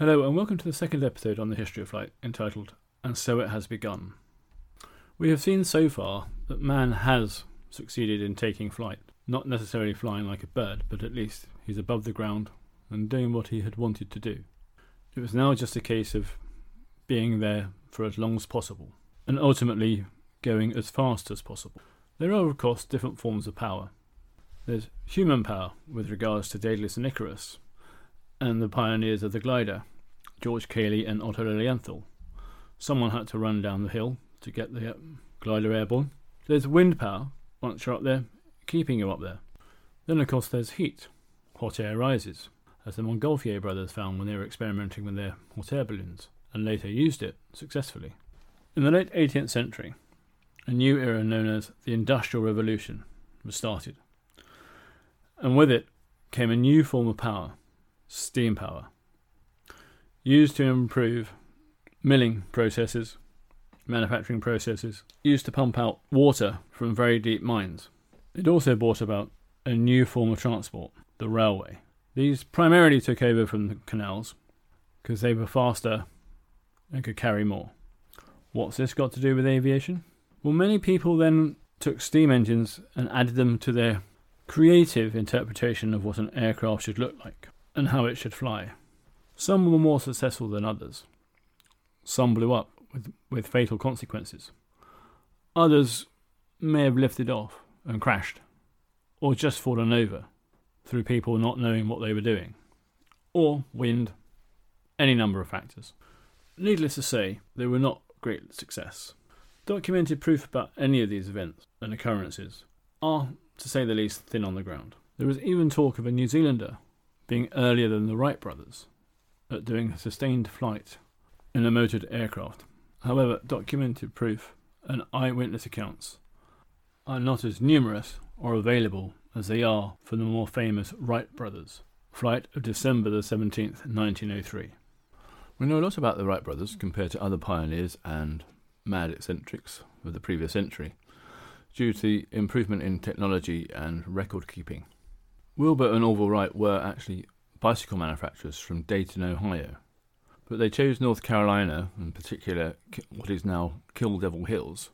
Hello, and welcome to the second episode on the history of flight entitled And So It Has Begun. We have seen so far that man has succeeded in taking flight, not necessarily flying like a bird, but at least he's above the ground and doing what he had wanted to do. It was now just a case of being there for as long as possible, and ultimately going as fast as possible. There are, of course, different forms of power. There's human power with regards to Daedalus and Icarus, and the pioneers of the glider, George Cayley and Otto Lilienthal. Someone had to run down the hill to get the uh, glider airborne. There's wind power, once you're up there, keeping you up there. Then, of course, there's heat. Hot air rises, as the Montgolfier brothers found when they were experimenting with their hot air balloons, and later used it successfully. In the late 18th century, a new era known as the Industrial Revolution was started. And with it came a new form of power, steam power, used to improve milling processes, manufacturing processes, used to pump out water from very deep mines. It also brought about a new form of transport, the railway. These primarily took over from the canals because they were faster and could carry more. What's this got to do with aviation? Well, many people then took steam engines and added them to their creative interpretation of what an aircraft should look like and how it should fly. Some were more successful than others. Some blew up with, with fatal consequences. Others may have lifted off and crashed, or just fallen over through people not knowing what they were doing, or wind, any number of factors. Needless to say, they were not great success. Documented proof about any of these events and occurrences are, to say the least, thin on the ground. There was even talk of a New Zealander being earlier than the Wright brothers at doing sustained flight in a motored aircraft. However, documented proof and eyewitness accounts are not as numerous or available as they are for the more famous Wright brothers. Flight of December the 17th, 1903. We know a lot about the Wright brothers compared to other pioneers and mad eccentrics of the previous century due to the improvement in technology and record keeping. Wilbur and Orville Wright were actually bicycle manufacturers from Dayton, Ohio, but they chose North Carolina, in particular what is now Kill Devil Hills,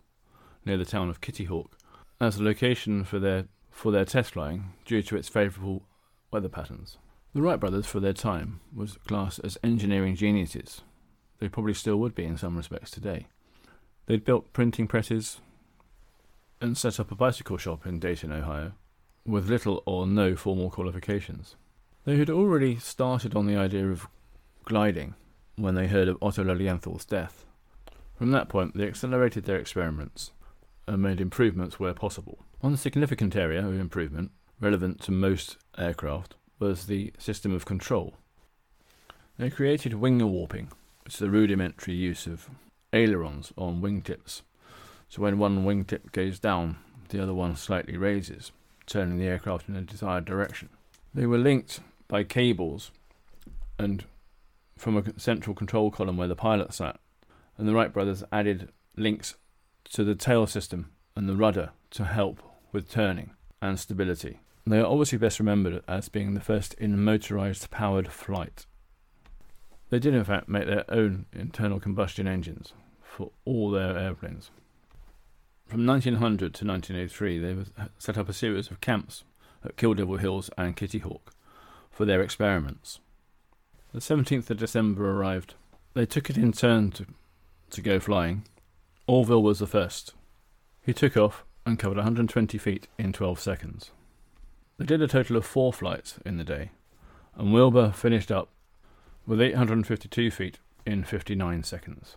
near the town of Kitty Hawk, as a location for their for their test flying due to its favourable weather patterns. The Wright brothers, for their time, was classed as engineering geniuses. They probably still would be in some respects today. They'd built printing presses and set up a bicycle shop in Dayton, Ohio, with little or no formal qualifications. They had already started on the idea of gliding when they heard of Otto Lilienthal's death. From that point, they accelerated their experiments and made improvements where possible. One significant area of improvement, relevant to most aircraft, was the system of control. They created wing warping, which is the rudimentary use of ailerons on wingtips. So when one wingtip goes down, the other one slightly raises, turning the aircraft in a desired direction. They were linked by cables and from a central control column where the pilot sat, and the Wright brothers added links to the tail system and the rudder to help with turning and stability. They are obviously best remembered as being the first in motorized powered flight. They did, in fact, make their own internal combustion engines for all their airplanes. From 1900 to 1903, they set up a series of camps at Kill Devil Hills and Kitty Hawk for their experiments. The 17th of December arrived. They took it in turn to, to go flying. Orville was the first. He took off and covered 120 feet in 12 seconds. They did a total of four flights in the day, and Wilbur finished up with 852 feet in 59 seconds.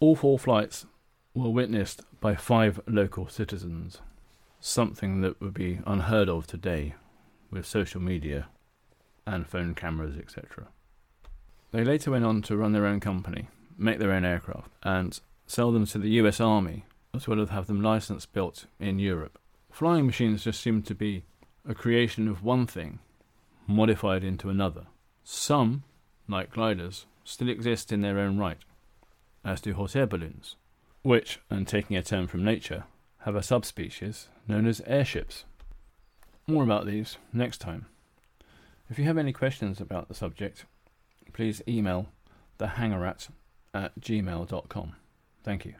All four flights were witnessed by five local citizens, something that would be unheard of today with social media and phone cameras, etc. They later went on to run their own company, make their own aircraft, and sell them to the US Army, as well as have them licensed built in Europe. Flying machines just seem to be a creation of one thing modified into another. Some, like gliders, still exist in their own right, as do hot air balloons, which, and taking a term from nature, have a subspecies known as airships. More about these next time. If you have any questions about the subject, please email thehangerat at gmail.com. Thank you.